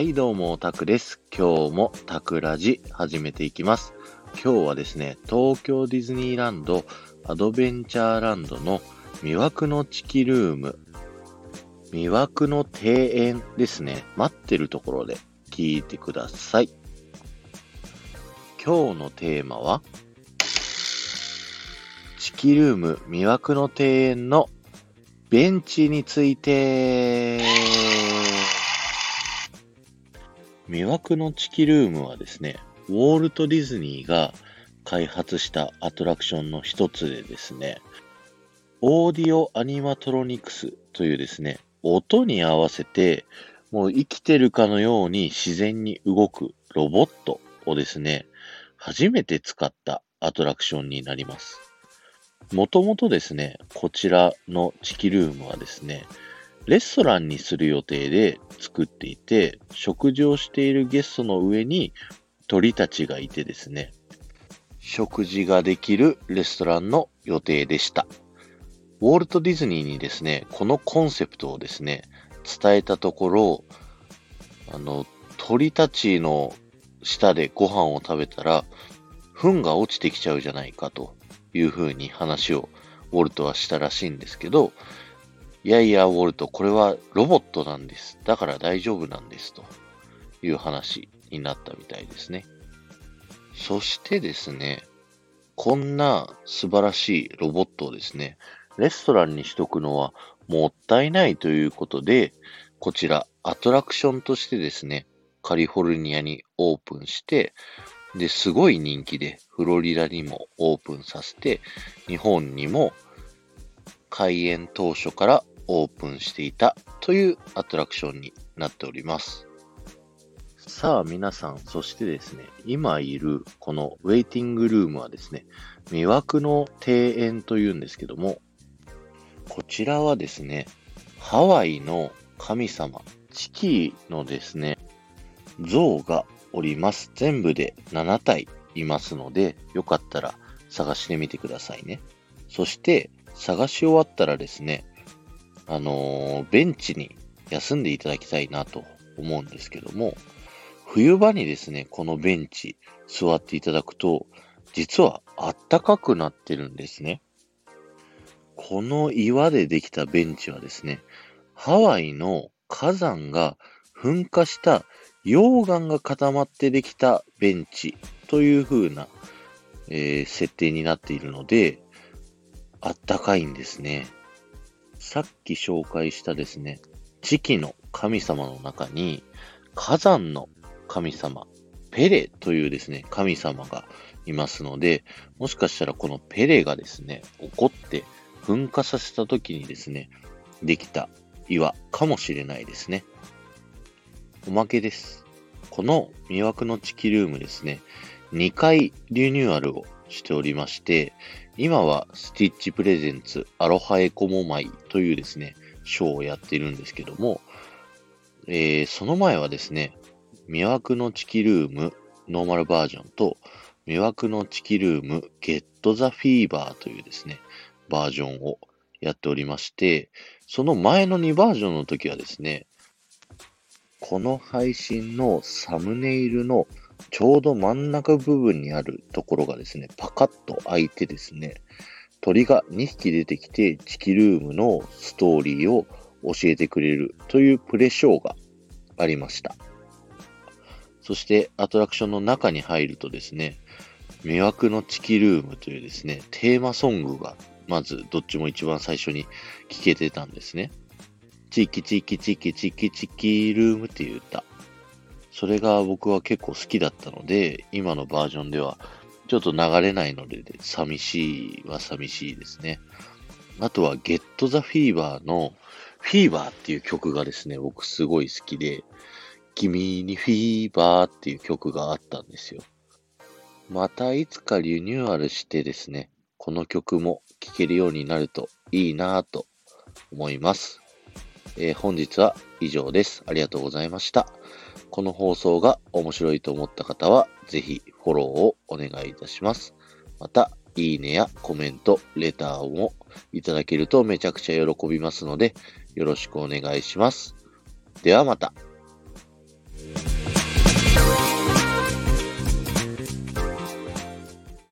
はい、どうも、タクです。今日もタクラジ始めていきます。今日はですね、東京ディズニーランドアドベンチャーランドの魅惑のチキルーム、魅惑の庭園ですね、待ってるところで聞いてください。今日のテーマは、チキルーム魅惑の庭園のベンチについて、魅惑のチキルームはですね、ウォルト・ディズニーが開発したアトラクションの一つでですね、オーディオアニマトロニクスというですね、音に合わせて、もう生きてるかのように自然に動くロボットをですね、初めて使ったアトラクションになります。もともとですね、こちらのチキルームはですね、レストランにする予定で作っていて、食事をしているゲストの上に鳥たちがいてですね、食事ができるレストランの予定でした。ウォルト・ディズニーにですね、このコンセプトをですね、伝えたところ、あの、鳥たちの下でご飯を食べたら、糞が落ちてきちゃうじゃないかというふうに話をウォルトはしたらしいんですけど、いやいや、ウォルト、これはロボットなんです。だから大丈夫なんです。という話になったみたいですね。そしてですね、こんな素晴らしいロボットをですね、レストランにしとくのはもったいないということで、こちらアトラクションとしてですね、カリフォルニアにオープンして、で、すごい人気で、フロリダにもオープンさせて、日本にも開園当初からオープンしていたというアトラクションになっております。さあ皆さん、そしてですね、今いるこのウェイティングルームはですね、魅惑の庭園というんですけども、こちらはですね、ハワイの神様、チキーのですね、像がおります。全部で7体いますので、よかったら探してみてくださいね。そして、探し終わったらですね、あのベンチに休んでいただきたいなと思うんですけども、冬場にですね、このベンチ座っていただくと、実はあったかくなってるんですね。この岩でできたベンチはですね、ハワイの火山が噴火した溶岩が固まってできたベンチという風な、えー設定になっているので、あったかいんですね。さっき紹介したですね、地気の神様の中に火山の神様、ペレというですね、神様がいますので、もしかしたらこのペレがですね、怒って噴火させた時にですね、できた岩かもしれないですね。おまけです。この魅惑のチキルームですね、2回リニューアルをしておりまして、今はスティッチ presents Aloha e Komo Mai というですね、ショーをやっているんですけども、えーその前はですね、魅惑のチキルームノーマルバージョンと、魅惑のチキルームゲットザフィーバーというですね、バージョンをやっておりまして、その前の2バージョンの時はですね、この配信のサムネイルのちょうど真ん中部分にあるところがですね、パカッと開いてですね、鳥が2匹出てきて、チキルームのストーリーを教えてくれるというプレショーがありました。そして、アトラクションの中に入るとですね、魅惑のチキルームというですね、テーマソングが、まずどっちも一番最初に聴けてたんですね。チキチキチキチキチキルームっていう歌。それが僕は結構好きだったので、今のバージョンではちょっと流れないので、寂しいは寂しいですね。あとは、ゲットザフィーバーのフィーバーっていう曲がですね、僕すごい好きで、君にフィーバーっていう曲があったんですよ。またいつかリニューアルしてですね、この曲も聴けるようになるといいなぁと思います。えー本日は以上です。ありがとうございました。この放送が面白いと思った方は、ぜひフォローをお願いいたします。また、いいねやコメント、レターをいただけるとめちゃくちゃ喜びますので、よろしくお願いします。ではまた。